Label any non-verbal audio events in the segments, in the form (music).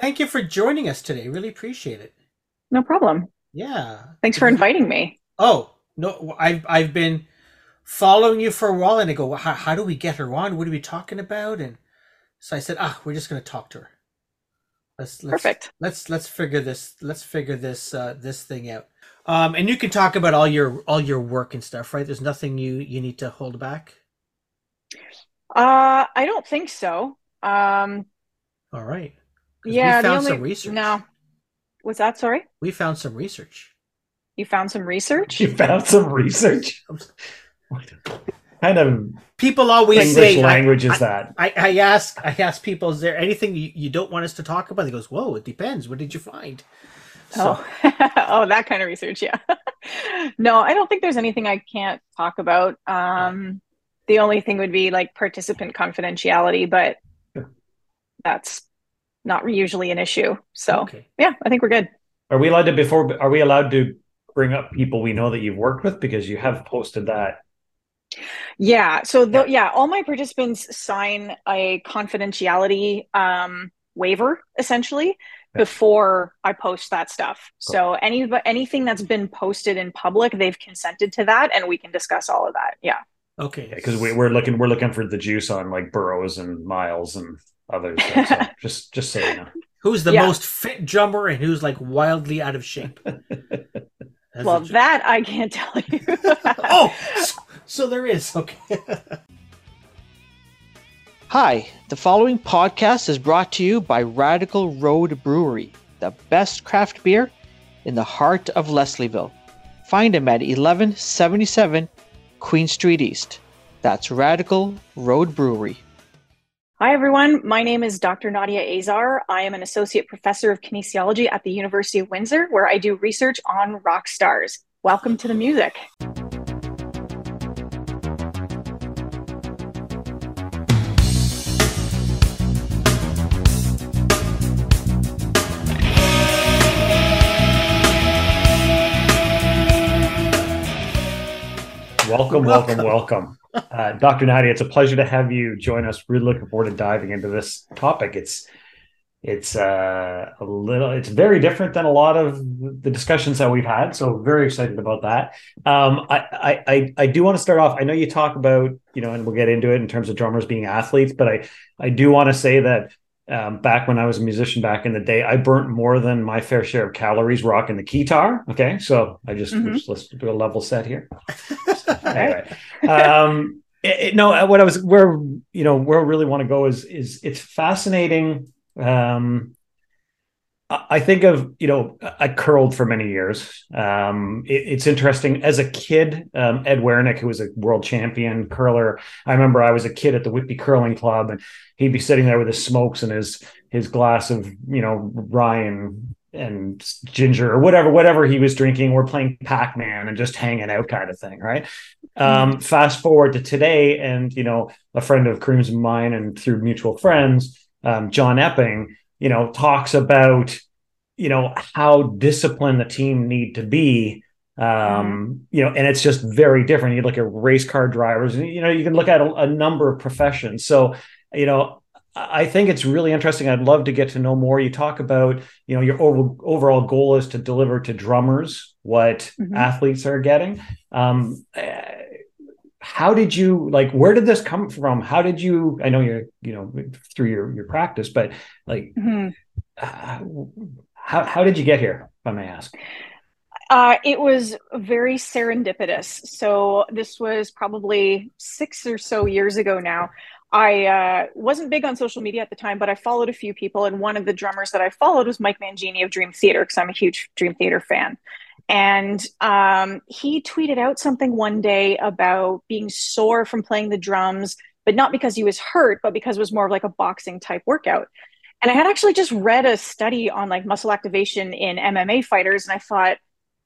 Thank you for joining us today. Really appreciate it. No problem. Yeah. Thanks for inviting me. Oh no, I've I've been following you for a while, and I go, how, how do we get her on? What are we talking about? And so I said, ah, we're just going to talk to her. Let's, let's Perfect. Let's let's figure this let's figure this uh, this thing out. Um, and you can talk about all your all your work and stuff, right? There's nothing you you need to hold back. Uh, I don't think so. Um, all right. Yeah, we found only, some research. No, was that sorry? We found some research. You found some research. You found some research. What kind of people always English say language I, is that? I, I ask I ask people, is there anything you, you don't want us to talk about? He goes, Whoa, it depends. What did you find? So. Oh, (laughs) oh, that kind of research, yeah. (laughs) no, I don't think there's anything I can't talk about. Um, the only thing would be like participant confidentiality, but that's not usually an issue. So okay. yeah, I think we're good. Are we allowed to before? Are we allowed to bring up people we know that you've worked with because you have posted that? Yeah. So the, yeah, all my participants sign a confidentiality um, waiver essentially okay. before I post that stuff. Cool. So any anything that's been posted in public, they've consented to that, and we can discuss all of that. Yeah. Okay. Because yeah, we, are looking we're looking for the juice on like Burrows and Miles and others. so (laughs) just just so you know. Who's the yeah. most fit drummer and who's like wildly out of shape? (laughs) well, that I can't tell you. (laughs) oh, so, so there is. Okay. Hi, the following podcast is brought to you by Radical Road Brewery, the best craft beer in the heart of Leslieville. Find them at 1177 Queen Street East. That's Radical Road Brewery. Hi, everyone. My name is Dr. Nadia Azar. I am an associate professor of kinesiology at the University of Windsor, where I do research on rock stars. Welcome to the music. (laughs) Welcome, welcome, welcome. Uh, Dr. Nadia, it's a pleasure to have you join us. Really looking forward to diving into this topic. It's it's uh, a little it's very different than a lot of the discussions that we've had. So very excited about that. Um, I, I I do want to start off. I know you talk about you know, and we'll get into it in terms of drummers being athletes, but I I do want to say that um, back when I was a musician back in the day, I burnt more than my fair share of calories rocking the guitar. Okay, so I just, mm-hmm. let's do a level set here. (laughs) anyway, um, it, it, no, what I was where you know where I really want to go is is it's fascinating. Um, I think of you know I curled for many years. Um, it, it's interesting as a kid. Um, Ed Werenich, who was a world champion curler, I remember I was a kid at the Whitby Curling Club, and he'd be sitting there with his smokes and his his glass of you know rye and, ginger or whatever whatever he was drinking. We're playing Pac Man and just hanging out, kind of thing, right? Mm-hmm. Um, fast forward to today, and you know a friend of Karim's and mine, and through mutual friends, um, John Epping you know, talks about, you know, how disciplined the team need to be. Um, mm-hmm. you know, and it's just very different. You look at race car drivers, and you know, you can look at a, a number of professions. So, you know, I think it's really interesting. I'd love to get to know more. You talk about, you know, your over, overall goal is to deliver to drummers what mm-hmm. athletes are getting. Um, how did you like where did this come from? How did you i know you're you know through your your practice but like mm-hmm. uh, how, how did you get here if i may ask? Uh, it was very serendipitous. So this was probably six or so years ago now. I uh, wasn't big on social media at the time but i followed a few people and one of the drummers that i followed was mike mangini of dream theater because i'm a huge dream theater fan and um, he tweeted out something one day about being sore from playing the drums, but not because he was hurt, but because it was more of like a boxing type workout. And I had actually just read a study on like muscle activation in MMA fighters, and I thought,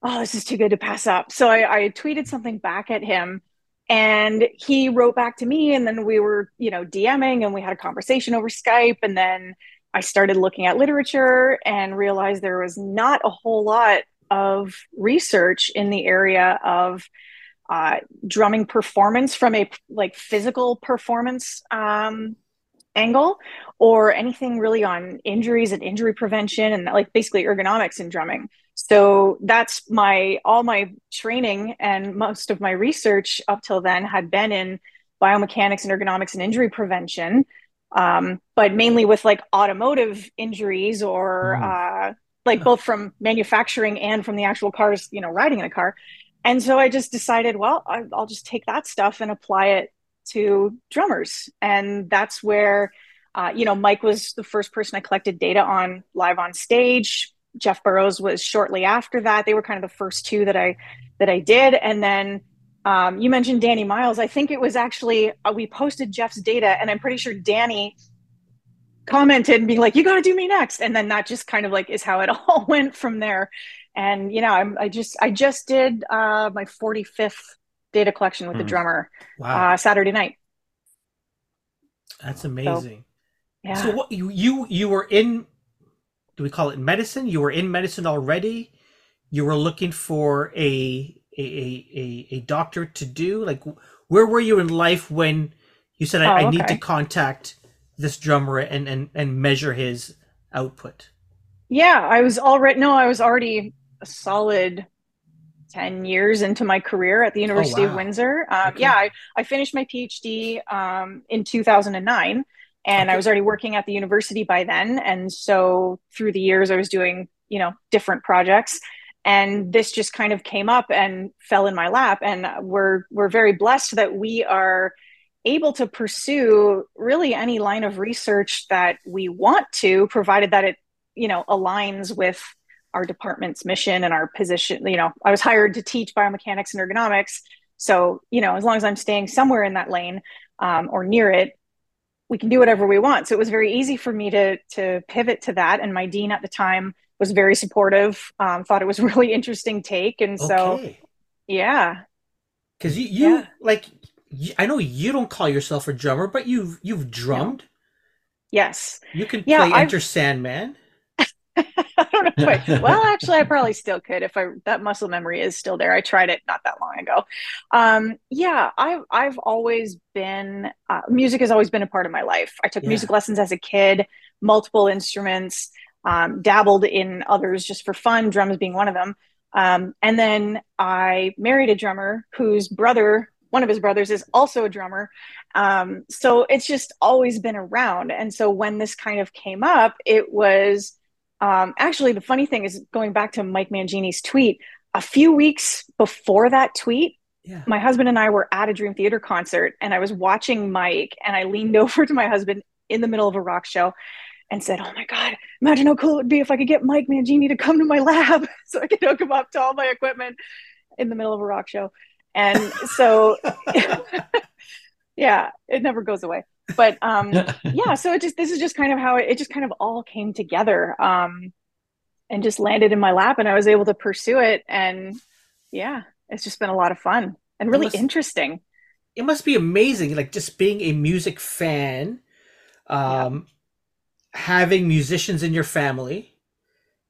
oh, this is too good to pass up. So I, I tweeted something back at him, and he wrote back to me, and then we were, you know, DMing, and we had a conversation over Skype, and then I started looking at literature and realized there was not a whole lot of research in the area of uh, drumming performance from a like physical performance um, angle or anything really on injuries and injury prevention and like basically ergonomics in drumming. So that's my all my training and most of my research up till then had been in biomechanics and ergonomics and injury prevention, um, but mainly with like automotive injuries or mm. uh, like both from manufacturing and from the actual cars, you know, riding in a car. And so I just decided, well, I'll just take that stuff and apply it to drummers, and that's where. Uh, you know, Mike was the first person I collected data on live on stage. Jeff Burrows was shortly after that. They were kind of the first two that I that I did, and then um, you mentioned Danny Miles. I think it was actually uh, we posted Jeff's data, and I'm pretty sure Danny commented and being like, "You got to do me next," and then that just kind of like is how it (laughs) all went from there. And you know, I'm, I just I just did uh, my 45th data collection with mm. the drummer wow. uh, Saturday night. That's amazing. So, yeah. So what you you you were in do we call it medicine? You were in medicine already. You were looking for a a a, a doctor to do. Like, where were you in life when you said, "I, oh, okay. I need to contact this drummer and and and measure his output"? Yeah, I was already no, I was already a solid 10 years into my career at the University oh, wow. of Windsor. Um, okay. Yeah, I, I finished my PhD um, in 2009 and okay. I was already working at the university by then. And so through the years, I was doing, you know, different projects. And this just kind of came up and fell in my lap. And we're we're very blessed that we are able to pursue really any line of research that we want to, provided that it, you know, aligns with our department's mission and our position. You know, I was hired to teach biomechanics and ergonomics. So, you know, as long as I'm staying somewhere in that lane um, or near it, we can do whatever we want. So it was very easy for me to to pivot to that. And my dean at the time was very supportive. Um, thought it was a (laughs) really interesting take, and so yeah. Because you you yeah. like I know you don't call yourself a drummer, but you've you've drummed. Yes. You can yeah, play Enter I've... Sandman. (laughs) I don't know if well, actually, I probably still could if I that muscle memory is still there. I tried it not that long ago. Um, yeah, I've I've always been uh, music has always been a part of my life. I took yeah. music lessons as a kid, multiple instruments, um, dabbled in others just for fun, drums being one of them. Um, and then I married a drummer whose brother, one of his brothers, is also a drummer. Um, so it's just always been around. And so when this kind of came up, it was um, actually, the funny thing is going back to Mike Mangini's tweet, a few weeks before that tweet, yeah. my husband and I were at a Dream Theater concert and I was watching Mike and I leaned (laughs) over to my husband in the middle of a rock show and said, Oh my God, imagine how cool it would be if I could get Mike Mangini to come to my lab (laughs) so I could hook him up to all my equipment in the middle of a rock show. And so, (laughs) yeah, it never goes away but um (laughs) yeah so it just this is just kind of how it, it just kind of all came together um and just landed in my lap and i was able to pursue it and yeah it's just been a lot of fun and really it must, interesting it must be amazing like just being a music fan um yeah. having musicians in your family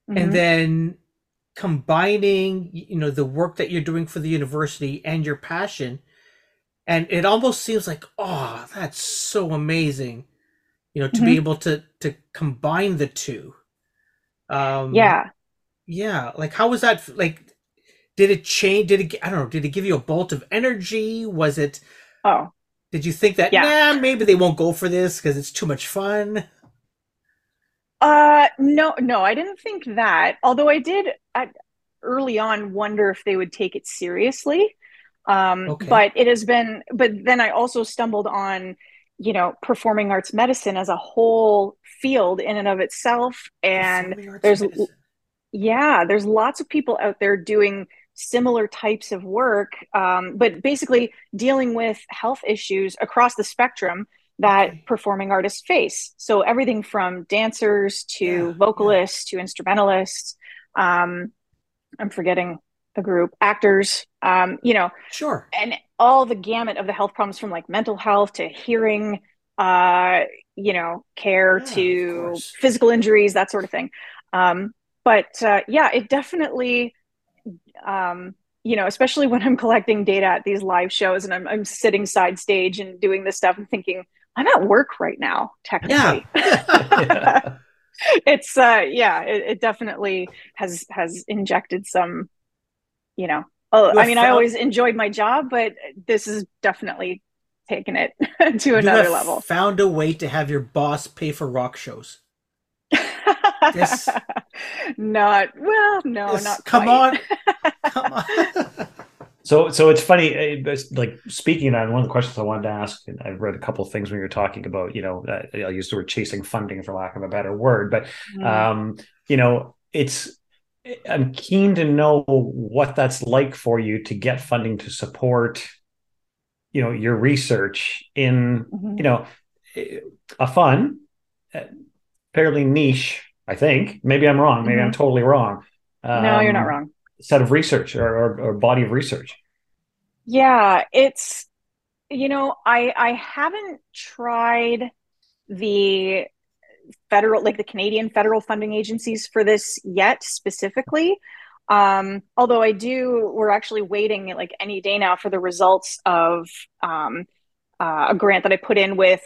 mm-hmm. and then combining you know the work that you're doing for the university and your passion. And it almost seems like oh that's so amazing you know to mm-hmm. be able to to combine the two. Um yeah. yeah like how was that like did it change did it i don't know did it give you a bolt of energy? Was it oh. Did you think that yeah. Nah, maybe they won't go for this because it's too much fun uh no no i didn't think that although i did I, early on wonder if they would take it seriously um, okay. But it has been, but then I also stumbled on, you know, performing arts medicine as a whole field in and of itself. And there's, medicine. yeah, there's lots of people out there doing similar types of work, um, but basically dealing with health issues across the spectrum that performing artists face. So everything from dancers to yeah, vocalists yeah. to instrumentalists. Um, I'm forgetting the group, actors, um, you know, sure, and all the gamut of the health problems from like mental health to hearing, uh, you know, care yeah, to physical injuries, that sort of thing. Um, but uh, yeah, it definitely, um, you know, especially when I'm (laughs) collecting data at these live shows and I'm, I'm sitting side stage and doing this stuff and thinking, I'm at work right now, technically. Yeah. (laughs) (laughs) it's uh yeah, it, it definitely has has injected some, you know. Oh, I mean, I always enjoyed my job, but this is definitely taken it (laughs) to another level. Found a way to have your boss pay for rock shows. This, not well, no, not come quite. on, come on. So, so it's funny. eh, Like speaking on one of the questions I wanted to ask, and I've read a couple of things when you're talking about, you know, uh, I'll use the word chasing funding for lack of a better word, but Mm. um, you know, it's. I'm keen to know what that's like for you to get funding to support, you know, your research in, Mhm. you know, eh, a fun, eh, fairly niche. I think maybe I'm wrong. Maybe I'm totally wrong. no, you're not um, wrong. Set of research or, or, or body of research. Yeah, it's you know, I I haven't tried the federal like the Canadian federal funding agencies for this yet specifically. Um, although I do, we're actually waiting like any day now for the results of um, uh, a grant that I put in with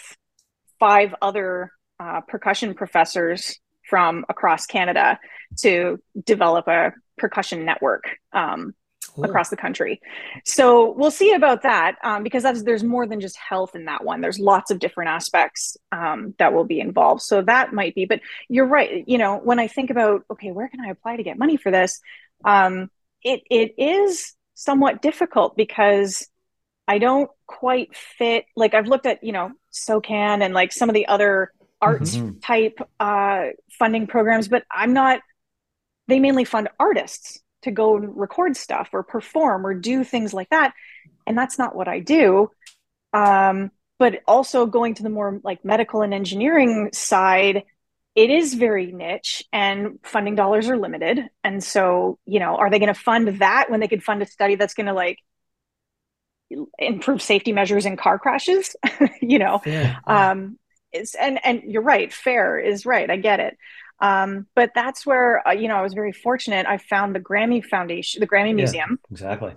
five other uh, percussion professors from across Canada to develop a percussion network. Um, across the country. So we'll see about that um, because that's, there's more than just health in that one. There's lots of different aspects um, that will be involved. So that might be, but you're right. You know, when I think about, okay, where can I apply to get money for this? Um, it, it is somewhat difficult because I don't quite fit. Like I've looked at, you know, SOCAN and like some of the other art Mhm. type uh, funding programs, but I'm not, they mainly fund artists to go and record stuff or perform or do things like that. And that's not what I do. Um, but also going to the more like medical and engineering side, it is very niche and funding dollars are limited. And so, you know, are they going to fund that when they could fund a study that's going to like improve safety measures in car crashes? (laughs) you know, Yeah. um it's and and you're right fair is right i get it um but that's where uh, you know i was very fortunate i found the grammy foundation the grammy Yeah. museum Exactly.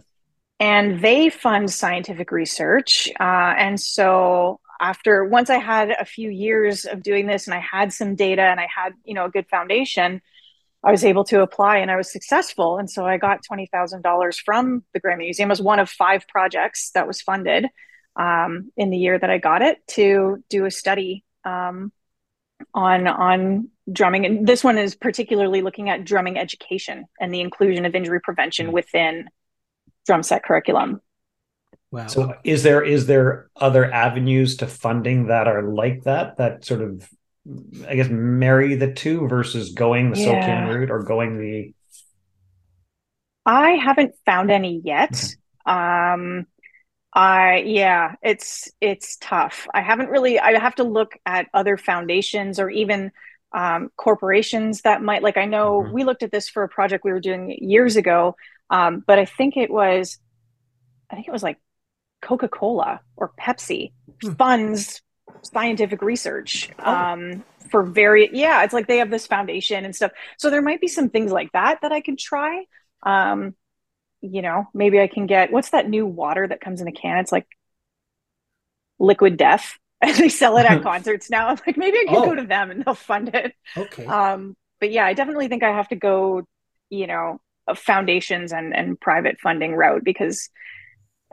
and they fund scientific research uh, and so after once i had a few years of doing this and i had some data and i had you know a good foundation i was able to apply and i was successful and so i got $20000 from the grammy museum as one of five projects that was funded um, in the year that i got it to do a study um, on on drumming and this one is particularly looking at drumming education and the inclusion of injury prevention Mm. within drum set curriculum Wow. So is there is there other avenues to funding that are like that that sort of I guess marry the two versus going the Yeah. SOCAN route or going the I haven't found any yet. Um, I yeah, it's it's tough. I haven't really. I have to look at other foundations or even um, corporations that might. Like I know Mhm. we looked at this for a project we were doing years ago, um, but I think it was, I think it was like Coca Cola or Pepsi Hmm. funds scientific research Oh. um, for very yeah. It's like they have this foundation and stuff. So there might be some things like that that I could try. Um, you know, maybe I can get what's that new water that comes in a can? It's like liquid death. (laughs) And they sell it at (laughs) concerts now. I'm like, maybe I can Oh. go to them and they'll fund it. okay. Um, but yeah, I definitely think I have to go, you know, foundations and, and private funding route because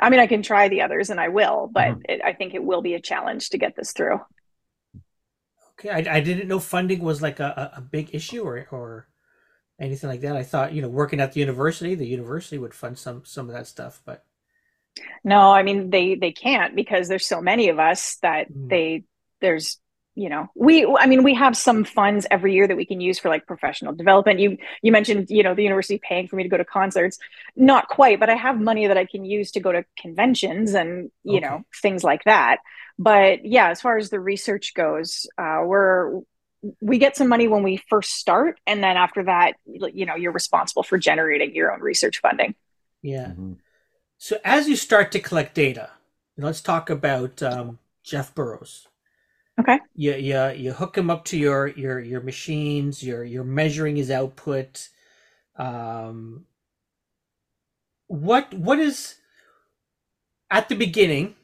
I mean, I can try the others and I will, but Mhm. it, I think it will be a challenge to get this through. Okay, I, I didn't know funding was like a, a a big issue or or anything like that. I thought you know working at the university, the university would fund some some of that stuff, but No, I mean they they can't because there's so many of us that Mm. they there's you know we I mean we have some funds every year that we can use for like professional development. You you mentioned you know the university paying for me to go to concerts, not quite, but I have money that I can use to go to conventions and you Okay. know things like that. But yeah, as far as the research goes, uh, we're we get some money when we first start, and then after that, you know, you're responsible for generating your own research funding. yeah. Mhm. So as you start to collect data, let's talk about um, Jeff Burrows. Okay. You, you you hook him up to your your your machines. You're you're measuring his output. Um, what what is at the beginning?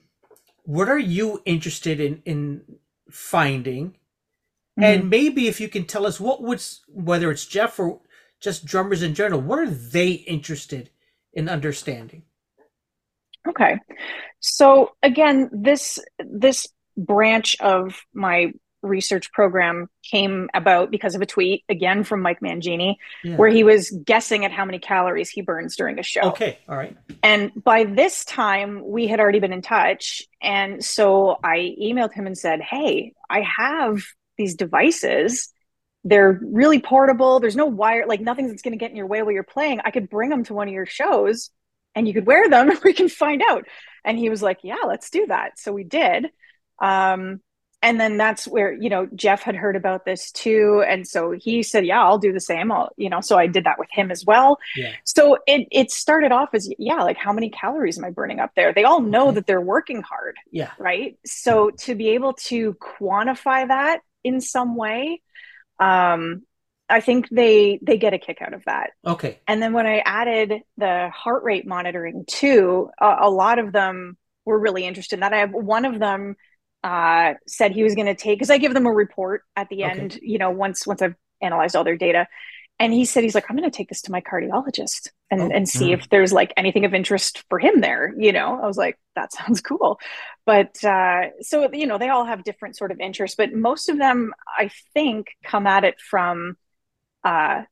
what are you interested in in finding? Mm-hmm. And maybe if you can tell us what was whether it's Jeff or just drummers in general, what are they interested in understanding? Okay. So again, this this branch of my research program came about because of a tweet again from Mike Mangini Yeah. where he was guessing at how many calories he burns during a show. Okay, all right. And by this time, we had already been in touch. And so I emailed him and said, Hey, I have these devices. They're really portable. There's no wire, like nothing that's going to get in your way while you're playing. I could bring them to one of your shows and you could wear them and (laughs) we can find out. And he was like, Yeah, let's do that. So we did. Um, and then that's where you know jeff had heard about this too and so he said yeah i'll do the same i'll you know so i did that with him as well Yeah. so it it started off as yeah like how many calories am i burning up there they all know Okay. that they're working hard Yeah. right so to be able to quantify that in some way um i think they they get a kick out of that Okay. and then when I added the heart rate monitoring too, a, a lot of them were really interested in that. I have one of them uh, said he was going to take because I give them a report at the Okay. end. You know, once once I've analyzed all their data, and he said he's like, I'm going to take this to my cardiologist and Oh, and see mm. if there's like anything of interest for him there. You know, I was like, that (laughs) sounds cool, but uh, so you know, they all have different sort of interests, but most of them, I think, come at it from. Uh,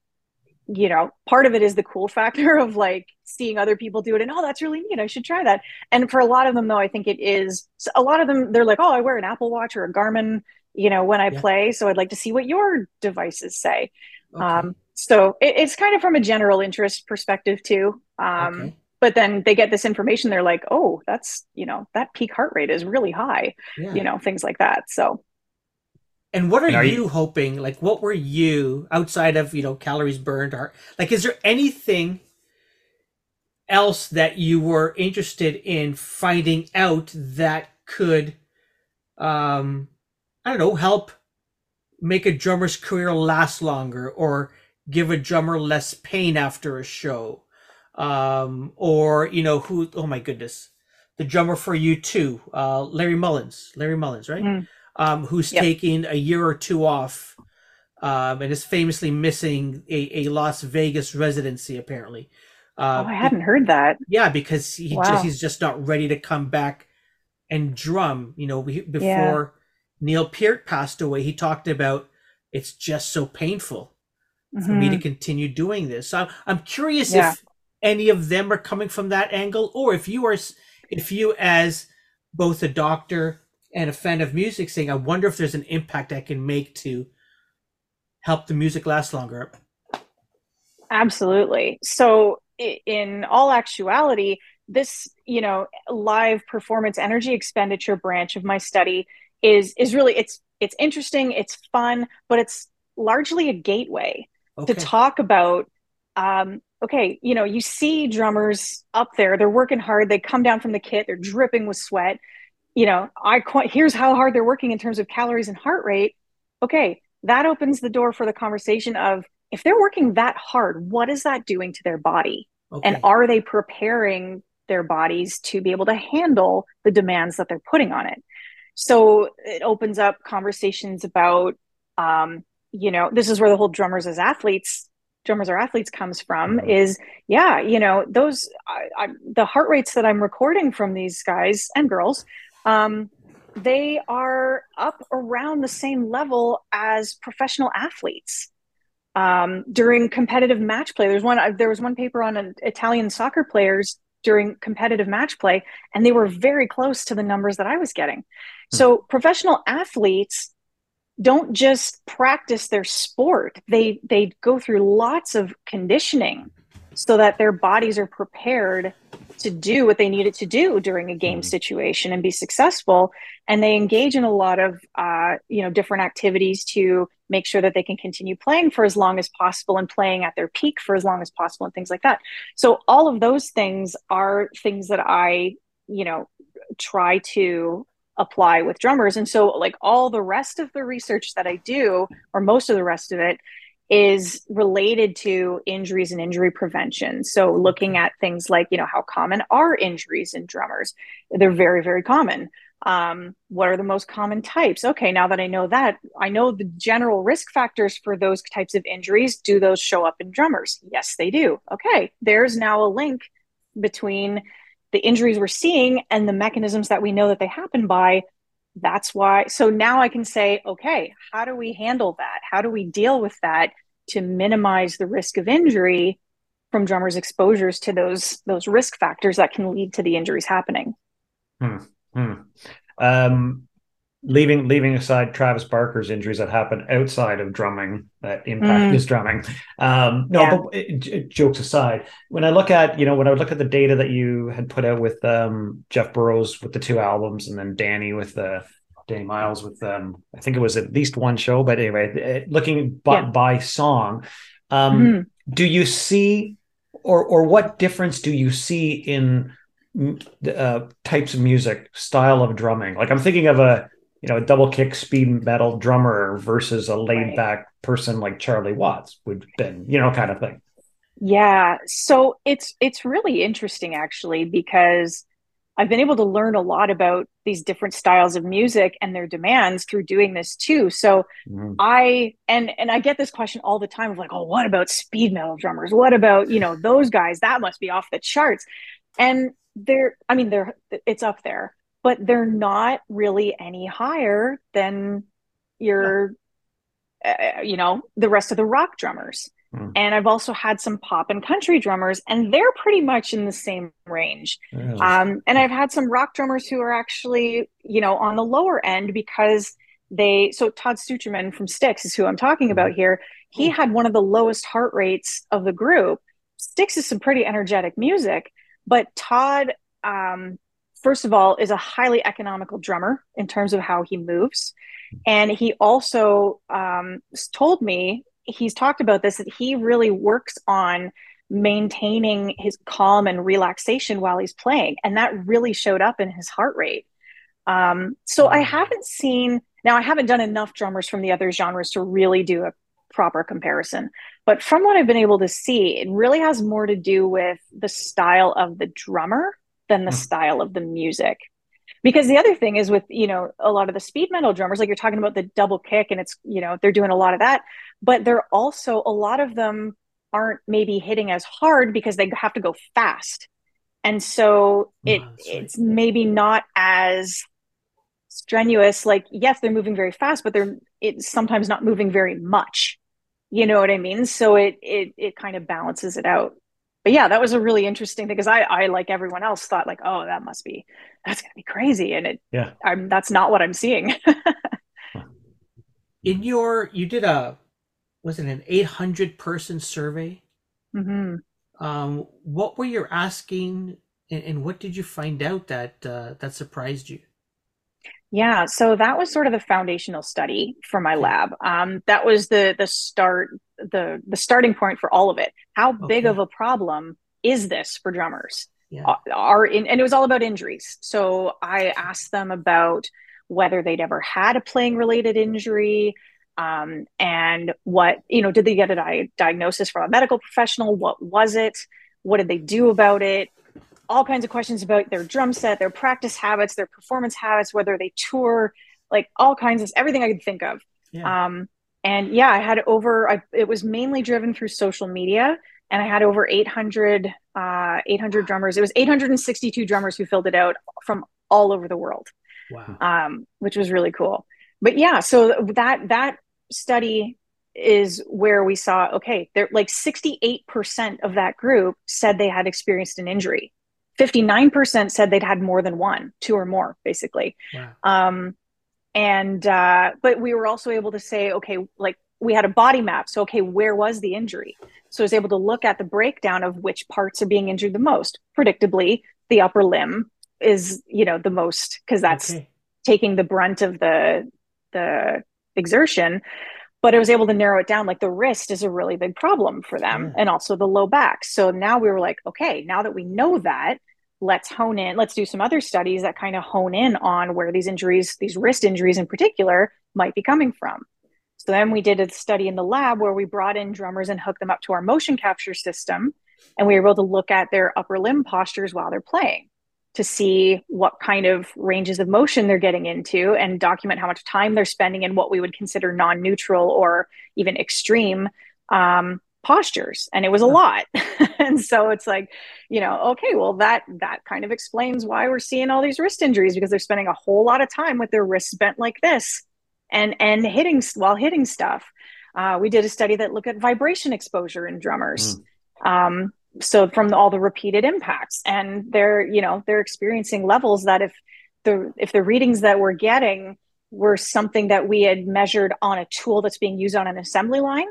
you know, part of it is the cool (laughs) factor of like seeing other people do it and oh, that's really neat. I should try that. And for a lot of them, though, I think it is a lot of them. They're like, oh, I wear an Apple Watch or a Garmin, you know, when I Yeah. play. So I'd like to see what your devices say. okay. Um, so it, it's kind of from a general interest perspective too. Um, okay. But then they get this information. They're like, oh, that's you know that peak heart rate is really high. Yeah. You know, things like that. So And what are, And are you, you- hoping? Like, what were you outside of you know calories burned? Or like, is there anything else that you were interested in finding out that could, um, I don't know, help make a drummer's career last longer, or give a drummer less pain after a show, um, or you know who? Oh my goodness, the drummer for U2, uh, Larry Mullins. Larry Mullins, right? Mm. um, who's Yep. taking a year or two off um, and is famously missing a, a Las Vegas residency, apparently. Uh, oh, I hadn't heard that. Yeah, because he Wow. just he's just not ready to come back and drum. You know, we, before Yeah. Neil Peart passed away, he talked about it's just so painful for me to Mhm. continue doing this. So I'm, I'm curious Yeah. if any of them are coming from that angle, or if you are, if you as both a doctor and a fan of music, saying, "I wonder if there's an impact I can make to help the music last longer." Absolutely. So, in all actuality, this you know live performance energy expenditure branch of my study is is really it's it's interesting, it's fun, but it's largely a gateway Okay. to talk about. Um, okay, you know, you see drummers up there, they're working hard, they come down from the kit, they're dripping with sweat. You know, I qu- here's how hard they're working in terms of calories and heart rate. Okay, that opens the door for the conversation of if they're working that hard, what is that doing to their body? okay. And are they preparing their bodies to be able to handle the demands that they're putting on it? So it opens up conversations about, um, you know, this is where the whole drummers as athletes, drummers are athletes comes from. Mhm. Is yeah, you know, those I, I, the heart rates that I'm recording from these guys and girls, um, they are up around the same level as professional athletes um, during competitive match play. There's one. There was one paper on an Italian soccer players during competitive match play, and they were very close to the numbers that I was getting. So professional athletes don't just practice their sport; they they go through lots of conditioning so that their bodies are prepared to do what they needed to do during a game Mhm. situation and be successful. And they engage in a lot of uh, you know different activities to make sure that they can continue playing for as long as possible and playing at their peak for as long as possible and things like that. So all of those things are things that i you know try to apply with drummers and so like all the rest of the research that i do or most of the rest of it is related to injuries and injury prevention. So looking at things like, you know, how common are injuries in drummers? They're very, very common. Um, what are the most common types? Okay, now that I know that, I know the general risk factors for those types of injuries. Do those show up in drummers? Yes, they do. Okay, there's now a link between the injuries we're seeing and the mechanisms that we know that they happen by. That's why. So now I can say, okay, how do we handle that? How do we deal with that to minimize the risk of injury from drummers' exposures to those those risk factors that can lead to the injuries happening? Hmm. Hmm. Um, leaving leaving aside Travis Barker's injuries that happen outside of drumming that impact mm. his drumming. Um, no, yeah. but it, it, jokes aside, when I look at you know when I look at the data that you had put out with um, Jeff Burrows with the two albums, and then Danny with the Danny Miles with um, I think it was at least one show, but anyway, looking by, yeah. by song, um, mm-hmm. do you see or or what difference do you see in uh, types of music, style of drumming? Like I'm thinking of a you know, a double kick speed metal drummer versus a laid back right. person like Charlie Watts would have been, you know, kind of thing. Yeah. So it's it's really interesting actually because I've been able to learn a lot about these different styles of music and their demands through doing this too. So mm. I and and I get this question all the time of like, oh, what about speed metal drummers? What about, you know, those guys? That must be off the charts. And they're I mean, they're it's up there but they're not really any higher than your uh, you know the rest of the rock drummers. Mm. and i've also had some pop and country drummers and they're pretty much in the same range. Um, and i've had some rock drummers who are actually you know on the lower end because they so todd sucherman from styx is who i'm talking about hmm. here. He had one of the lowest heart rates of the group. Styx is some pretty energetic music but todd um, first of all, is a highly economical drummer in terms of how he moves. And he also um, told me, he's talked about this, that he really works on maintaining his calm and relaxation while he's playing. And that really showed up in his heart rate. Um, so I haven't seen, now I haven't done enough drummers from the other genres to really do a proper comparison. But from what I've been able to see, it really has more to do with the style of the drummer than the mm. style of the music. Because the other thing is with you know a lot of the speed metal drummers like you're talking about the double kick and it's you know they're doing a lot of that but they're also a lot of them aren't maybe hitting as hard because they have to go fast. And so it oh, it's maybe not as strenuous like yes they're moving very fast but they're it's sometimes not moving very much. You know what i mean? So it it it kind of balances it out but yeah, that was a really interesting thing because I, I like everyone else thought like, oh, that must be that's gonna be crazy, and it yeah, I'm that's not what I'm seeing. (laughs) In your, you did a was it an 800 person survey? Mm-hmm. Um, what were you asking, and, and, what did you find out that uh, that surprised you? Yeah, so that was sort of the foundational study for my lab. Um, that was the the start the the starting point for all of it. How okay. big of a problem is this for drummers? Yeah. Are in, and it was all about injuries. So I asked them about whether they'd ever had a playing related injury, um, and what you know did they get a di- diagnosis from a medical professional? What was it? What did they do about it? All kinds of questions about their drum set, their practice habits, their performance habits, whether they tour, like all kinds of everything I could think of. Yeah. Um, and yeah i had over I, it was mainly driven through social media and i had over 800 uh, 800 drummers it was 862 drummers who filled it out from all over the world wow. um, which was really cool but yeah so that that study is where we saw okay there like 68% of that group said they had experienced an injury 59% said they'd had more than one two or more basically wow. um, and uh, but we were also able to say okay like we had a body map so okay where was the injury so i was able to look at the breakdown of which parts are being injured the most predictably the upper limb is you know the most because that's okay. taking the brunt of the the exertion but I was able to narrow it down. Like the wrist is a really big problem for them, yeah. and also the low back. So now we were like, okay, now that we know that, let's hone in let's do some other studies that kind of hone in on where these injuries these wrist injuries in particular might be coming from. So then we did a study in the lab where we brought in drummers and hooked them up to our motion capture system and we were able to look at their upper limb postures while they're playing to see what kind of ranges of motion they're getting into and document how much time they're spending in what we would consider non-neutral or even extreme um, postures and it was a lot. (laughs) And so it's like you know okay well that that kind of explains why we're seeing all these wrist injuries because they're spending a whole lot of time with their wrists bent like this and and hitting while hitting stuff. Uh, we did a study that looked at vibration exposure in drummers mm. um, so from the, all the repeated impacts. And they're you know they're experiencing levels that if the if the readings that we're getting were something that we had measured on a tool that's being used on an assembly line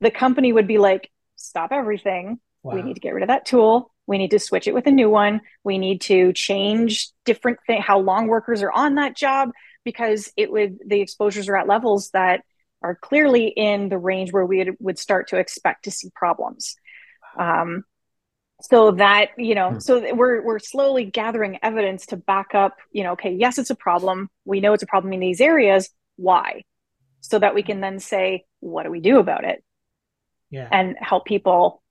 the company would be like stop everything. Wow. we need to get rid of that tool. We need to switch it with a new one. We need to change different thing how long workers are on that job because it would the exposures are at levels that are clearly in the range where we would start to expect to see problems. Um, so that you know hmm. so we're we're slowly gathering evidence to back up you know okay yes it's a problem. We know it's a problem in these areas. Why? So that we can then say what do we do about it yeah. and help people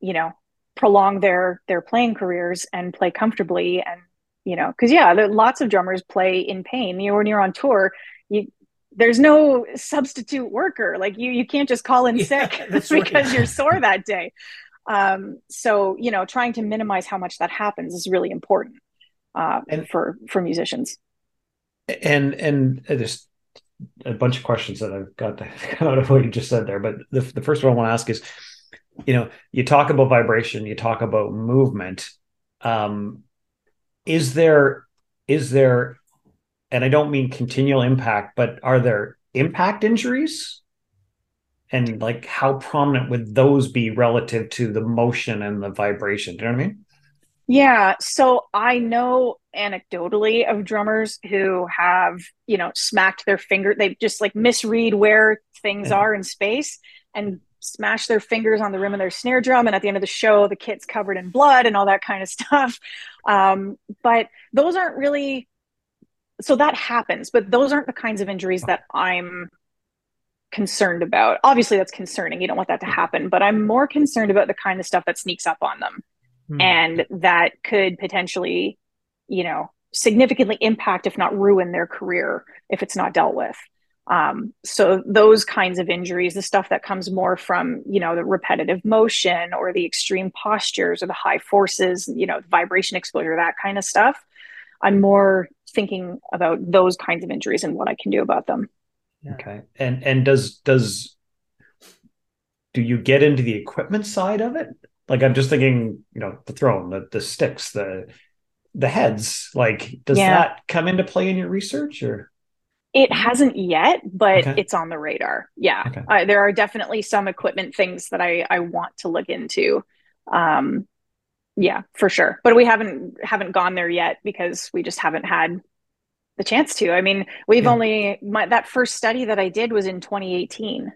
you know prolong their their playing careers and play comfortably and you know because yeah there, lots of drummers play in pain you know when you're on tour you there's no substitute worker like you you can't just call in yeah, sick (laughs) (laughs) because right. you're (laughs) sore that day um, so you know, trying to minimize how much that happens is really important uh, and, for for musicians. And and there's a bunch of questions that I've got out (laughs) of what you just said there, but the the first one I want to ask is, you know, you talk about vibration, you talk about movement. Um, is there is there, and I don't mean continual impact, but are there impact injuries? And like how prominent would those be relative to the motion and the vibration? Do you know what i mean? Yeah so i know anecdotally of drummers who have you know smacked their finger they just like misread where things are in space and smash their fingers on the rim of their snare drum and at the end of the show the kit's covered in blood and all that kind of (laughs) stuff um, but those aren't really so that happens but those aren't the kinds of injuries that i'm concerned about. Obviously, that's concerning. You don't want that to happen, but I'm more concerned about the kind of stuff that sneaks up on them mm. and that could potentially, you know, significantly impact, if not ruin their career if it's not dealt with. Um, so those kinds of injuries, the stuff that comes more from, you know, the repetitive motion or the extreme postures or the high forces, you know, vibration exposure, that kind of stuff. I'm more thinking about those kinds of injuries and what I can do about them. Okay. And and does does do you get into the equipment side of it? Like I'm just thinking, you know, the throne, the the sticks, the the heads. Like, does yeah. that come into play in your research or? It hasn't yet, but okay. it's on the radar. Yeah, okay. uh, there are definitely some equipment things that I I want to look into. Um, yeah, for sure. But we haven't haven't gone there yet because we just haven't had the chance to. I mean, we've yeah. only my, that first study that I did was in 2018.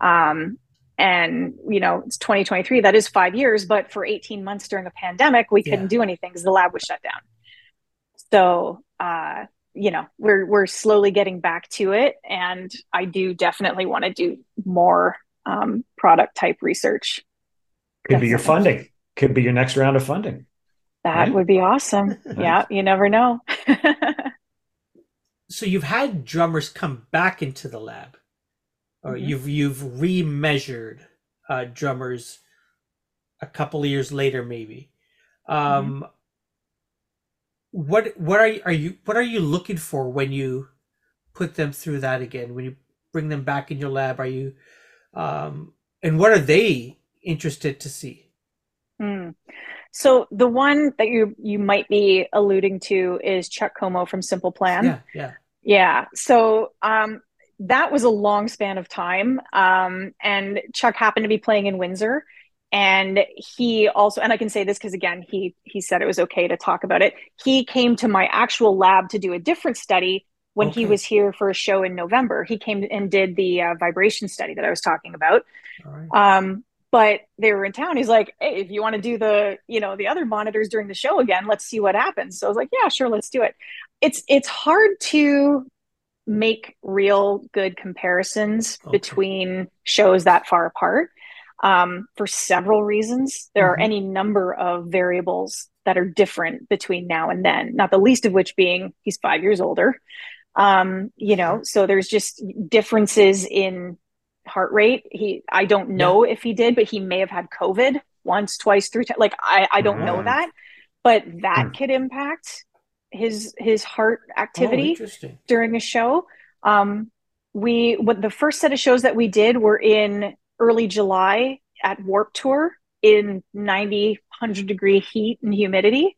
Um, and you know, it's 2023. That is five years, but for 18 months during a pandemic, we couldn't yeah. do anything because the lab was shut down. So, uh, you know, we're we're slowly getting back to it, and I do definitely want to do more um, product type research. Could definitely. be your funding. Could be your next round of funding. That right? would be awesome. (laughs) yeah, you never know. (laughs) so you've had drummers come back into the lab, or mm-hmm. you've you've remeasured uh, drummers a couple of years later, maybe. Um, mm-hmm. What what are you, are you what are you looking for when you put them through that again? When you bring them back in your lab, are you um, and what are they interested to see? Mm. So the one that you you might be alluding to is Chuck Comeau from Simple Plan. Yeah, yeah, yeah. So um, that was a long span of time, um, and Chuck happened to be playing in Windsor, and he also and I can say this because again he he said it was okay to talk about it. He came to my actual lab to do a different study when okay. he was here for a show in November. He came and did the uh, vibration study that I was talking about. Um, but they were in town. He's like, hey, if you want to do the, you know, the other monitors during the show again, let's see what happens. So I was like, yeah, sure, let's do it. It's it's hard to make real good comparisons okay. between shows that far apart. um, for several reasons. There mm-hmm. are any number of variables that are different between now and then, not the least of which being he's five years older. Um, you know, so there's just differences in heart rate. He, I don't know yeah. if he did, but he may have had COVID once, twice, three times. Like I, I don't mm. know that, but that mm. could impact his his heart activity oh, during a show. Um, we what the first set of shows that we did were in early July at Warped Tour in 90 100 degree heat and humidity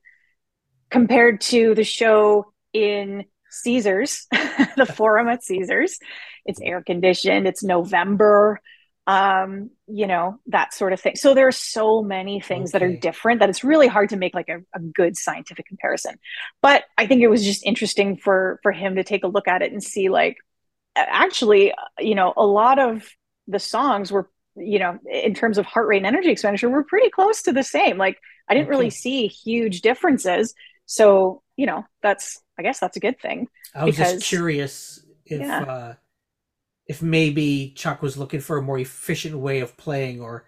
compared to the show in Caesars, (laughs) the forum at Caesars. It's air conditioned, it's November, um, you know, that sort of thing. So there are so many things okay. that are different that it's really hard to make like a, a good scientific comparison. But I think it was just interesting for for him to take a look at it and see like actually, you know, a lot of the songs were you know, in terms of heart rate and energy expenditure, we're pretty close to the same. Like I didn't okay. really see huge differences. So, you know, that's I guess that's a good thing. I was because, just curious if yeah. uh if maybe Chuck was looking for a more efficient way of playing or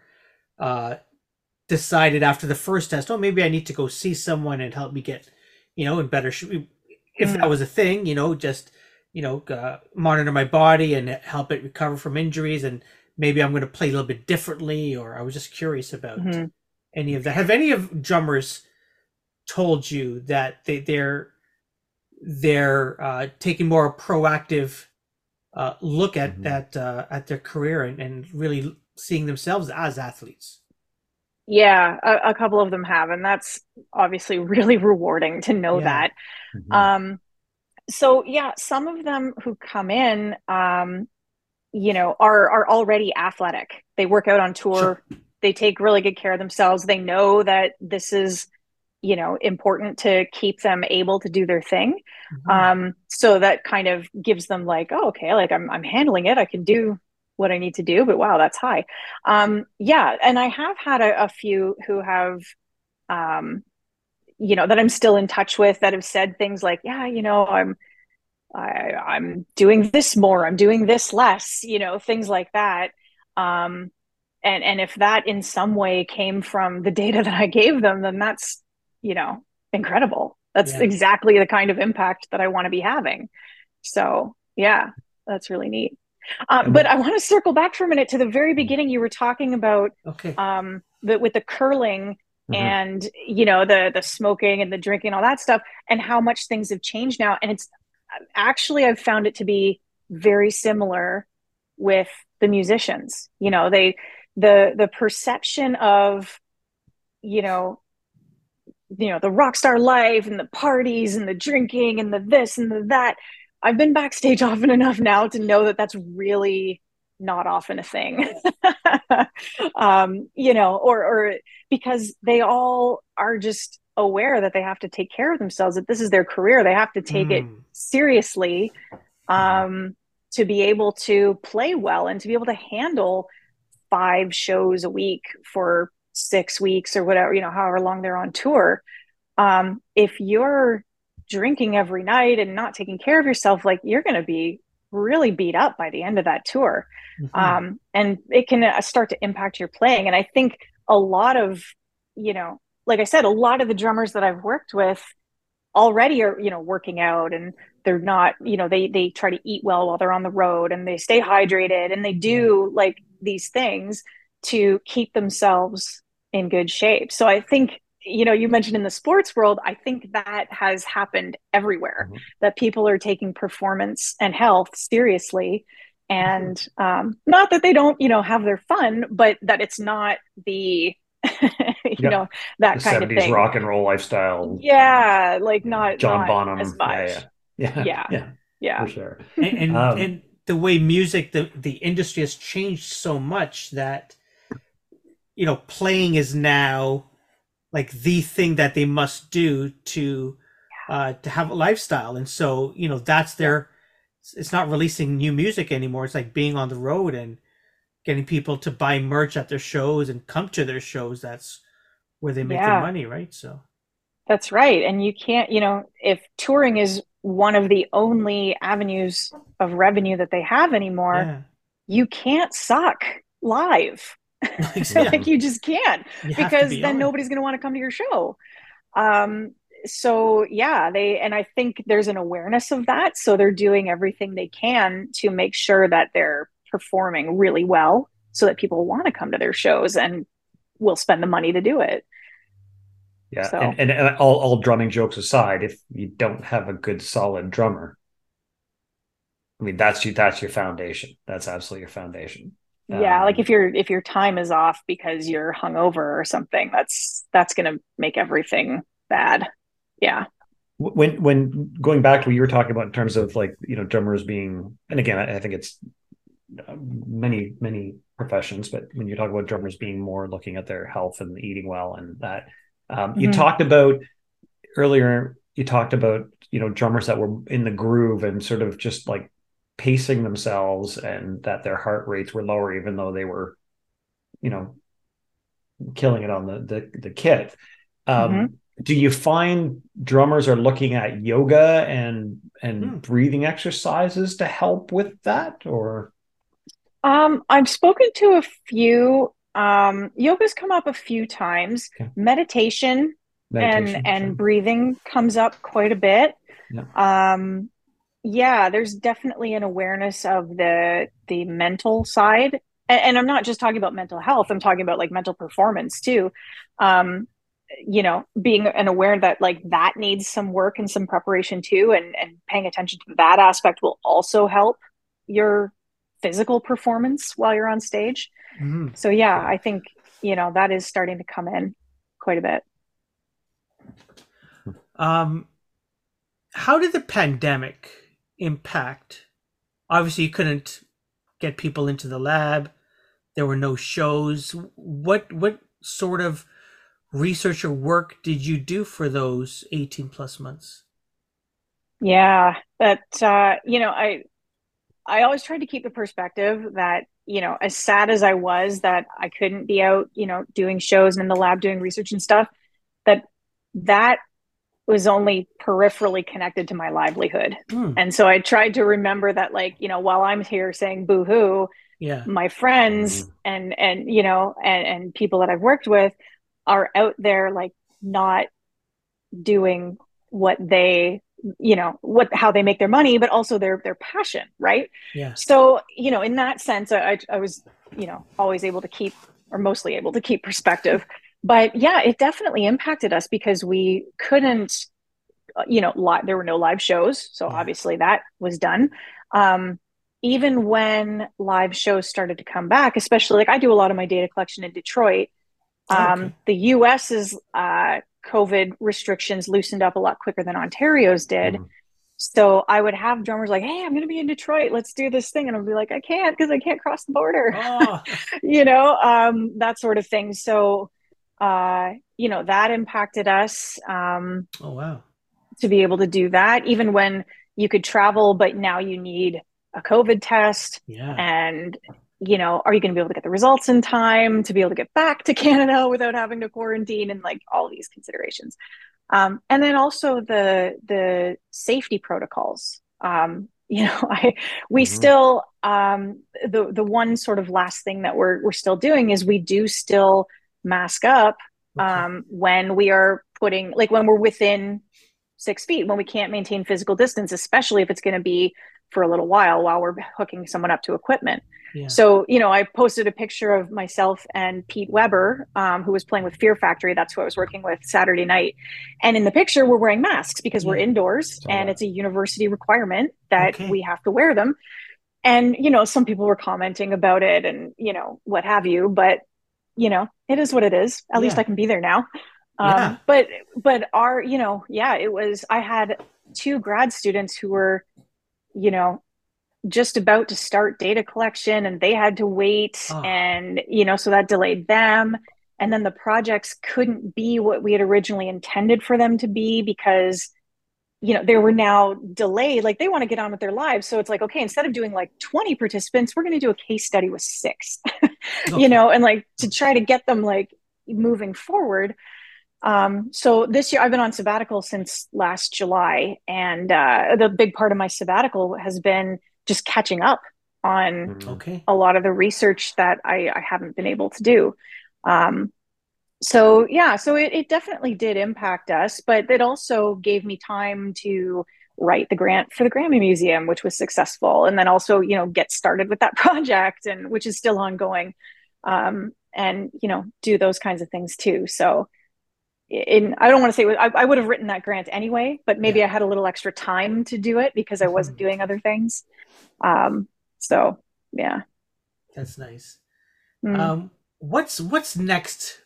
uh decided after the first test, oh maybe I need to go see someone and help me get, you know, in better shape. If mm. that was a thing, you know, just you know, uh, monitor my body and help it recover from injuries and maybe I'm going to play a little bit differently, or I was just curious about mm-hmm. any of that. Have any of drummers told you that they, they're they're uh, taking more proactive uh, look at mm-hmm. at uh, at their career and, and really seeing themselves as athletes? Yeah, a, a, couple of them have, and that's obviously (laughs) really rewarding to know yeah. that. Mm-hmm. Um, so yeah, some of them who come in, um, you know are are already athletic they work out on tour sure. they take really good care of themselves they know that this is you know important to keep them able to do their thing mm-hmm. um so that kind of gives them like oh okay like i'm i'm handling it i can do what i need to do but wow that's high um yeah and i have had a, a few who have um you know that i'm still in touch with that have said things like yeah you know i'm I, I'm doing this more, I'm doing this less, you know, things like that. Um, and and if that in some way came from the (laughs) data that I gave them, then that's you know incredible. That's yeah. exactly the kind of impact that I want to be having. So yeah, that's really neat. Uh, but I want to circle back for a minute to the very beginning. You were talking about okay. um, the, with the curling mm-hmm. and you know the the smoking and the drinking, all that stuff, and how much things have changed now. And it's actually I've found it to be very similar with the musicians. You know, they the the perception of you know you know the rock star life and the parties and the drinking and the this and the that. I've been backstage (laughs) often enough now to know that that's really not often a thing. (laughs) Um you know or or because they all are just aware that they have to take care of themselves that this is their career. They have to take mm. it seriously um, to be able to play well and to be able to handle five shows a week for six weeks or whatever you know however long they're on tour um, if you're drinking every night and not taking care of yourself like you're going to be really beat up by the end of that tour. Mm-hmm. um, and it can uh, start to impact your playing. And i think a lot of you know like I said, a lot of the drummers that I've worked with already are, you know, working out and they're not, you know, they they try to eat well while they're on the road and they stay hydrated and they do like these things to keep themselves in good shape. So I think you know you mentioned in the sports world i think that has happened everywhere mm-hmm. that people are taking performance and health seriously and mm-hmm. um, not that they don't you know have their fun but that it's not the (laughs) you yep. know that the kind 70s of thing. rock and roll lifestyle. Yeah, like not John not Bonham as much. Yeah, (laughs) yeah, yeah, yeah, yeah. for sure. And and, um, and, the way music, the the industry has changed so much that you know playing is now like the thing that they must do to uh to have a lifestyle, and so you know that's their. It's not releasing new music anymore. It's like being on the road and getting people to buy merch at their shows and come to their shows. That's where they make yeah. their money, right? So that's right. And you can't, you know, if touring is one of the only avenues of revenue that they have anymore, yeah. you can't suck live. (laughs) like you just can't You because be then on. nobody's going to want to come to your show. Um, so yeah, they and I think there's an awareness of that, so they're doing everything they can to make sure that they're performing really well, so that people want to come to their shows and will spend the money to do it. Yeah, So- and, and, and all, all drumming jokes aside, if you don't have a good solid drummer, I mean that's you that's your foundation. That's absolutely your foundation. Yeah, Um, like if your if your time is off because you're hungover or something, that's that's going to make everything bad. Yeah. when when going back to what you were talking about in terms of like you know drummers being and again I, I think it's uh, many many professions but when you talk about drummers being more looking at their health and eating well and that um, you Mhm. talked about earlier you talked about you know drummers that were in the groove and sort of just like pacing themselves and that their heart rates were lower even though they were you know killing it on the the, the kit um, Mhm. do you find drummers are looking at yoga and and Hmm. breathing exercises to help with that or Um, I've spoken to a few. Um, yoga's come up a few times. Okay. Meditation, meditation and and breathing comes up quite a bit. Yeah. Um, yeah, there's definitely an awareness of the the mental side, and, and I'm not just talking about mental health. I'm talking about like mental performance too. Um, you know, being an aware that like that needs some work and some preparation too, and and paying attention to that aspect will also help your physical performance while you're on stage. Mhm. So yeah, I think you know that is starting to come in quite a bit. Um, how did the pandemic impact? Obviously, you couldn't get people into the lab. There were no shows. What what sort of research or work did you do for those eighteen plus months? Yeah, that uh, you know, I I always tried to keep the perspective that, you know, as sad as I was that I couldn't be out, you know, doing shows and in the lab doing research and stuff, that that was only peripherally connected to my livelihood. Hmm, And so I tried to remember that like, you know, while I'm here saying boo hoo, yeah. my friends and and you know and and people that I've worked with are out there like not doing what they you know what how they make their money but also their their passion right Yeah. so you know in that sense I, I was you know always able to keep or mostly able to keep perspective but yeah it definitely impacted us because we couldn't uh, you know li- there were no live shows so Yeah. obviously that was done um even when live shows started to come back especially like i do a lot of my data collection in detroit Oh, um okay. the us's uh covid restrictions loosened up a lot quicker than ontario's did Mhm. so I would have drummers like, "Hey, I'm going to be in Detroit. Let's do this thing," and I'd be like, "I can't because I can't cross the border." Oh, (laughs) you know, um, that sort of thing. So, uh, you know, that impacted us um, oh wow. to be able to do that, even when you could travel, but now you need a COVID test, Yeah. and you know, are you going to be able to get the results in time to be able to get back to (laughs) Canada without having to quarantine and like all these considerations? Um, and then also the the safety protocols. Um, (laughs) you know, I we Mhm. still um, the the one sort of last thing that we're we're still doing is we do still mask up um, when we are putting like when we're within six feet when we can't maintain physical distance, especially if it's going to be for a little while while we're hooking someone up to equipment. yeah. So, you know, I posted a picture of myself and Pete Webber, um, who was playing with Fear Factory. That's who I was working with Saturday night. And in the picture, we're wearing masks because we're indoors Saw and it's a university requirement that Okay. we have to wear them. And, you know, some people were commenting about it and, you know, what have you. But, you know, it is what it is. At least I can be there now. Um, Yeah. But, but our, you know, yeah, it was, I had two grad students who were, you know, just about to start data collection and they had to wait Oh. and you know so that delayed them and then the projects couldn't be what we had originally intended for them to be because you know they were now delayed like they want to get on with their lives so it's like okay instead of doing like 20 participants we're going to do a case study with six (laughs) Okay. you know and like to try to get them like moving forward um, so this year I've been on sabbatical since last July, and uh, the big part of my sabbatical has been just catching up on Mhm. Okay. a lot of the research that I, I haven't been able to do. Um, so yeah, so it, it definitely did impact us, but it also gave me time to write the grant for the Grammy Museum, which was successful, and then also you know get started with that (laughs) project, and which is still ongoing, um, and you know do those kinds of things too. So. In, I don't want to say I, I would have written that grant anyway, but maybe Yeah. I had a little extra time to do it because I wasn't Mhm. doing other things. Um, so yeah. That's nice. Mm. Um, what's what's next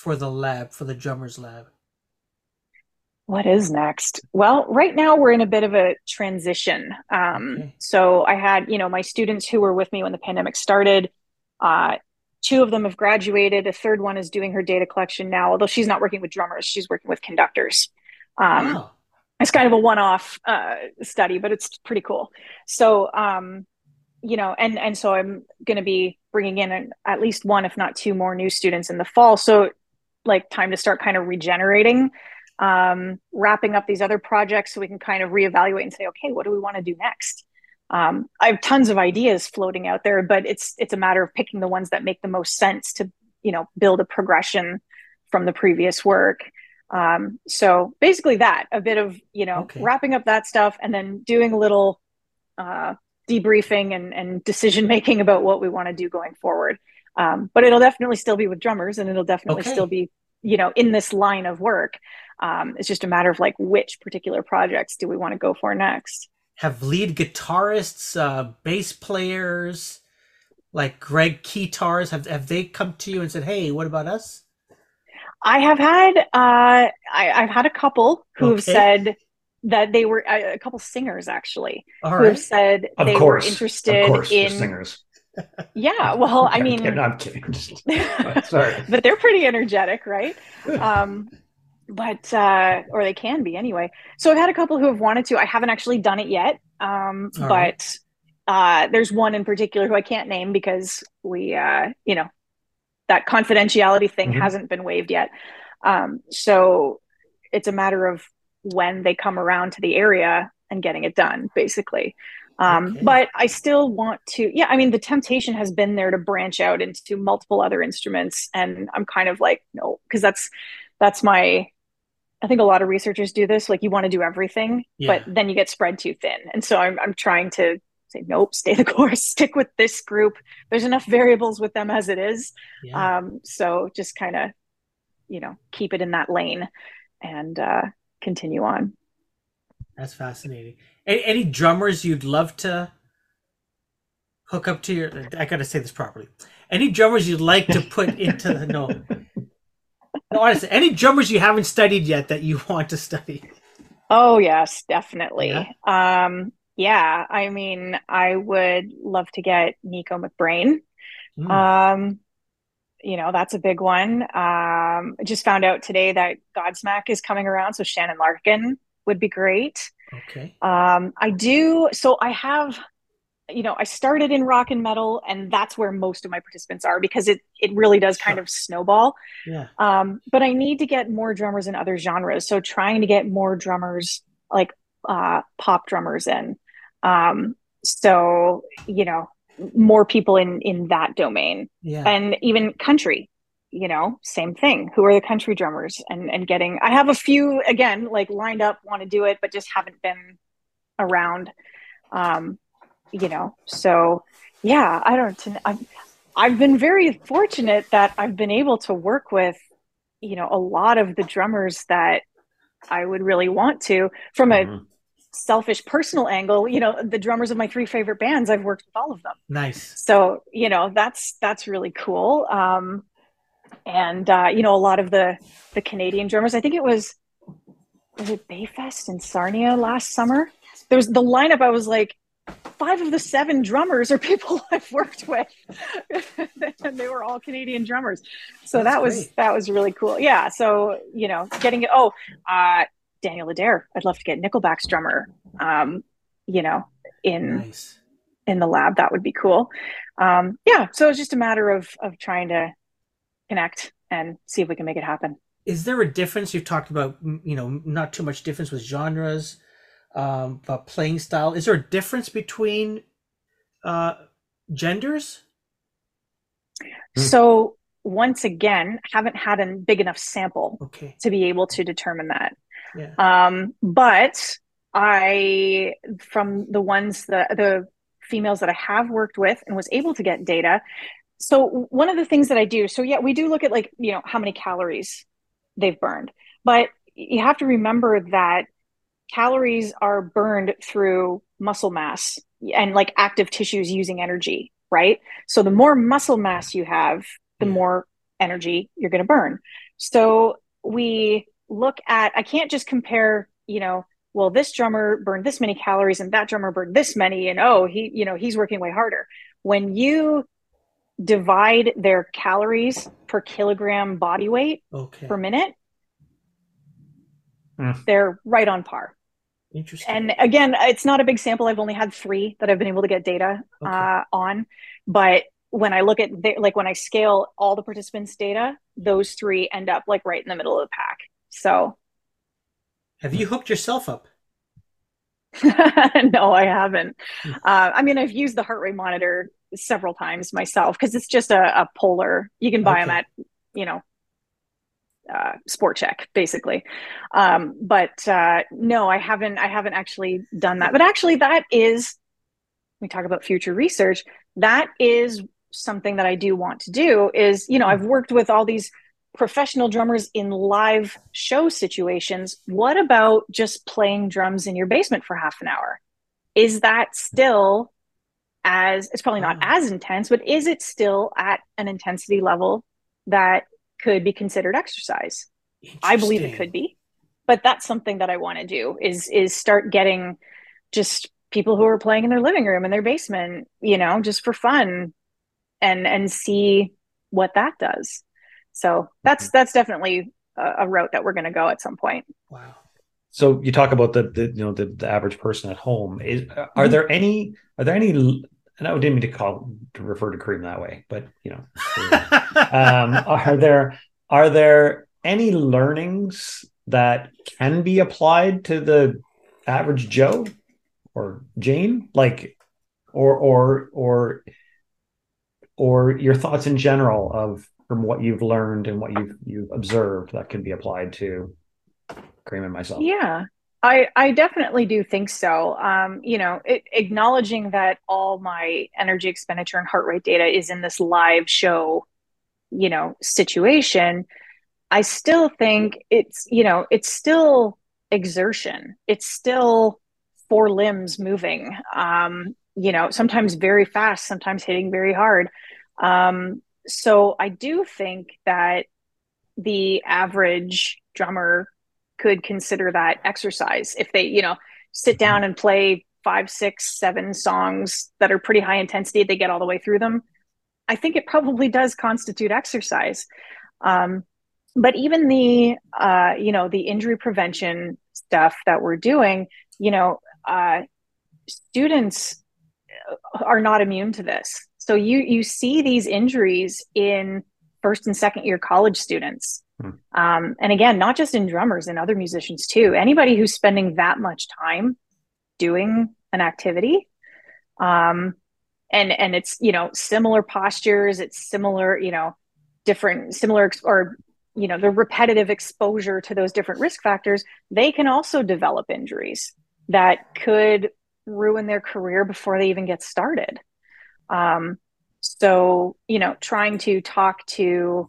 for the lab for the drummers lab? What is next? Well, right now we're in a bit of a transition. Um, Okay. So I had, you know, my students who were with me when the pandemic started. Uh, two of them have graduated. A third one is doing her data collection now, although she's not working with drummers; she's working with conductors. Um, wow. it's kind of a one-off uh, study, but it's pretty cool. So, um, you know, and and so I'm going to be bringing in an, at least one, if not two, more new students in the fall. So, like, time to start kind of regenerating, um, wrapping up these other projects, so we can kind of reevaluate and say, okay, what do we want to do next? Um, I have tons of ideas floating out there, but it's it's a matter of picking the ones that make the most sense to, you know, build a progression from the previous work. Um, so basically that a bit of, you know, Okay. wrapping up that stuff and then doing a little uh, debriefing and, and decision making about what we want to do going forward. Um, but it'll definitely still be with drummers and it'll definitely Okay. still be, you know, in this line of work. Um, it's just a matter of like which particular projects do we want to go for next. Have lead guitarists, uh, bass players, like Gregg Keytars, have have they come to you and said, "Hey, what about us?" I have had uh, I, I've had a couple who have Okay. said that they were a, a couple singers actually All who right. have said Of they course, were interested of course, in singers. Yeah well I I'm mean kidding, I'm kidding. I'm just- (laughs) sorry. (laughs) but they're pretty energetic, right? Um, but uh, or they can be anyway. So I've had a couple who have wanted to. I haven't actually done it yet, um, but right. uh, there's one in particular who I can't name because we, uh, you know, that confidentiality thing Mhm. hasn't been waived yet. Um, so it's a matter of when they come around to the area and getting it done, basically. Um, Okay. But I still want to, yeah, I mean, the temptation has been there to branch out into multiple other instruments. And I'm kind of like, no, because that's, that's my, I think a lot of researchers do this. Like you want to do everything, Yeah. but then you get spread too thin. And so I'm, I'm trying to say, nope, stay the (laughs) course, stick with this group. There's enough variables with them as it is. Yeah. Um, so just kind of, you know, keep it in that lane and uh, continue on. That's fascinating. Any, any drummers you'd love to hook up to your? I gotta say this properly. Any drummers you'd like to put (laughs) into the no? No, honestly, any drummers you haven't studied yet that you want to study? Oh yes, definitely. Yeah? Um, yeah, I mean, I would love to get Nicko McBrain. Hmm, Um, you know, that's a big one. Um, I just found out today that Godsmack is coming around, so Shannon Larkin would be great. Okay. Um, I do. So I have, you know, I started in rock and metal, and that's where most of my participants are because it it really does kind of snowball. Yeah. Um, but I need to get more drummers in other genres. So trying to get more drummers, like uh, pop drummers, in. Um, so you know, more people in in that domain, Yeah. and even country. You know, same thing. Who are the country drummers? And and getting. I have a few again, like lined up, want to do it, but just haven't been around. Um, you know, so yeah, I don't. I've I've been very fortunate that I've been able to work with, you know, a lot of the drummers that I would really want to from a Mhm. selfish personal angle. You know, the drummers of my three favorite bands, I've worked with all of them. nice. So, you know, that's that's really cool. Um, and uh, you know, a lot of the the Canadian drummers. I think it was was it Bayfest in Sarnia last summer. There was the lineup. I was like, five of the seven drummers are people (laughs) I've worked with, and (laughs) they were all Canadian drummers. So That's that was great. that was really cool. Yeah. So you know, getting it. Oh, uh, Daniel Adair. I'd love to get Nickelback's drummer. Um, you know, in Nice. in the lab that would be cool um yeah so it's just a matter of of trying to connect and see if we can make it happen Is there a difference? You've talked about, you know, not too much difference with genres, um, but playing style. Is there a difference between uh, genders? So once again, haven't had a big enough sample Okay. to be able to determine that. Yeah. Um, but I, from the ones that the females that I have worked with and was able to get data. So one of the things that I do, so yeah, we do look at like, you know, how many calories they've burned, but you have to remember that calories are burned through muscle mass and like active tissues using energy, right? So the more muscle mass you have, the more energy you're going to burn. So we look at, I can't just compare, you know, well, this drummer burned this many calories and that drummer burned this many, and oh, he, you know, he's working way harder. When you divide their calories per kilogram body weight Okay. per minute, Hmm. they're right on par. Interesting. And again, it's not a big sample. I've only had three that I've been able to get data Okay. uh, on. But when I look at the, like when I scale all the participants' data, those three end up like right in the middle of the pack. So Have you hooked yourself up? (laughs) no, I haven't. Uh, I mean, I've used the heart rate monitor several times myself because it's just a, a polar. You can buy them at, you know, uh, Sport Chek, basically. Um, but uh, no, I haven't. I haven't actually done that. But actually, that is. We talk about future research. That is something that I do want to do. Is you know, I've worked with all these professional drummers in live show situations. What about just playing drums in your basement for half an hour? Is that still as it's probably not Ah. as intense, but is it still at an intensity level that could be considered exercise? I believe it could be. But that's something that I want to do is is start getting just people who are playing in their living room in their basement, you know, just for fun and and see what that does. So that's that's definitely a, a route that we're going to go at some point. Wow. So you talk about the, the you know the, the average person at home. Is are Mhm. there any are there any and I didn't mean to call to refer to Karim that way, but you know, (laughs) um, are there are there any learnings that can be applied to the average Joe or Jane, like, or or or or your thoughts in general of from what you've learned and what you've you've observed that can be applied to Karim and myself. Yeah, I I definitely do think so. Um, you know, it, acknowledging that all my energy expenditure and heart rate data is in this live show, you know, situation, I still think it's, you know, it's still exertion. It's still four limbs moving. Um, you know, sometimes very fast, sometimes hitting very hard. Um, so I do think that the average drummer could consider that exercise if they you know sit down and play five six seven songs that are pretty high intensity they get all the way through them. I think it probably does constitute exercise. Um, but even the uh, you know the injury prevention stuff that we're doing you know uh, students are not immune to this so you you see these injuries in first and second year college students um, and again, not just in drummers and other musicians too. Anybody who's spending that much time doing an activity, um, and and it's you know similar postures, it's similar you know different similar ex- or you know the repetitive exposure to those different risk factors. They can also develop injuries that could ruin their career before they even get started. Um, so you know, trying to talk to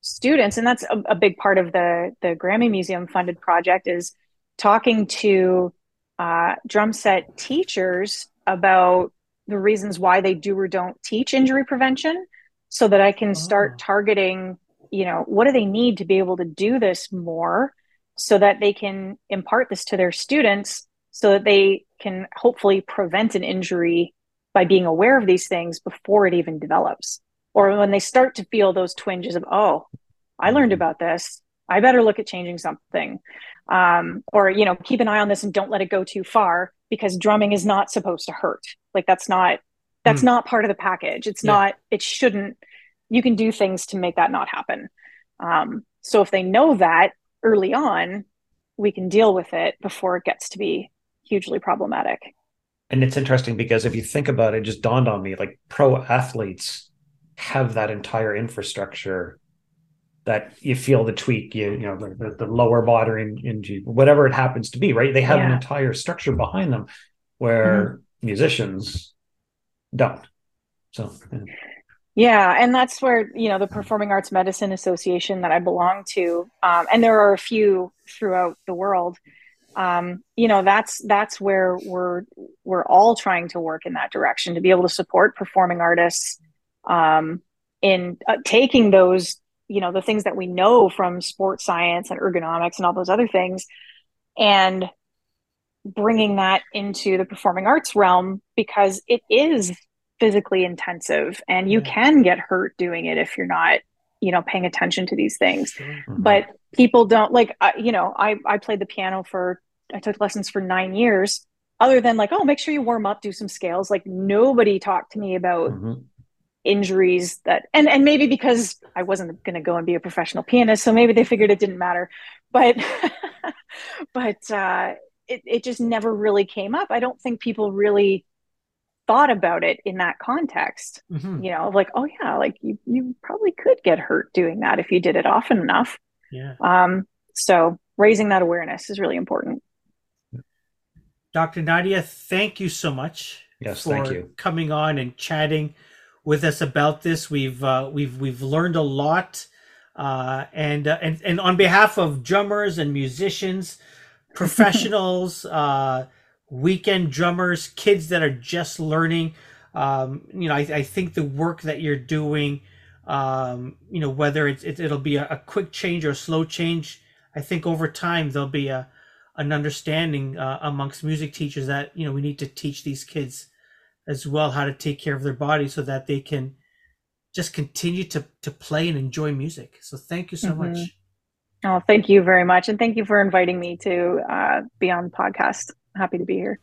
students and that's a, a, big part of the the grammy museum funded project is talking to uh, drum set teachers about the reasons why they do or don't teach injury prevention so that i can start Oh. targeting you know what do they need to be able to do this more so that they can impart this to their students so that they can hopefully prevent an injury by being aware of these things before it even develops. Or when they start to feel those twinges of oh i learned about this. I better look at changing something. Um, or you know keep an eye on this and don't let it go too far because drumming is not supposed to hurt. Like that's not that's Hmm. not part of the package. It's Yeah. not it shouldn't you can do things to make that not happen. Um, so if they know that early on we can deal with it before it gets to be hugely problematic and it's interesting because if you think about it, it just dawned on me like pro athletes have that entire infrastructure that you feel the tweak, you, you know, the, the lower body injury, whatever it happens to be, right? They have yeah. an entire structure behind them where mm-hmm. musicians don't. So, yeah. yeah. and that's where you know the Performing Arts Medicine Association that I belong to, um, and there are a few throughout the world. Um, you know, that's that's where we're we're all trying to work in that direction to be able to support performing artists um, in uh, taking those you know the things that we know from sports science and ergonomics and all those other things and bringing that into the performing arts realm because it is physically intensive and you can get hurt doing it if you're not you know paying attention to these things. Mm-hmm. but people don't like uh, you know i i played the piano for i took lessons for 9 years. Other than like oh make sure you warm up do some scales. Like nobody talked to me about mm-hmm. injuries that and and maybe because i wasn't going to go and be a professional pianist so maybe they figured it didn't matter. But (laughs) but uh it, it just never really came up. I don't think people really thought about it in that context mm-hmm. you know like oh yeah like you you probably could get hurt doing that if you did it often enough. Yeah. Um so raising that awareness is really important. Dr nadia thank you so much yes thank you. coming on and chatting with us about this. We've uh, we've we've learned a lot uh, and uh, and and on behalf of drummers and musicians (laughs) professionals uh, weekend drummers, kids that are just learning. Um, you know, I, I, think the work that you're doing, um, you know, whether it's, it, will be a, a, quick change or a slow change, I think over time there'll be a an understanding uh, amongst music teachers that you know we need to teach these kids as well how to take care of their body so that they can just continue to to play and enjoy music. So thank you so mm-hmm. much. Oh, thank you very much, and thank you for inviting me to uh, be on the podcast happy to be here.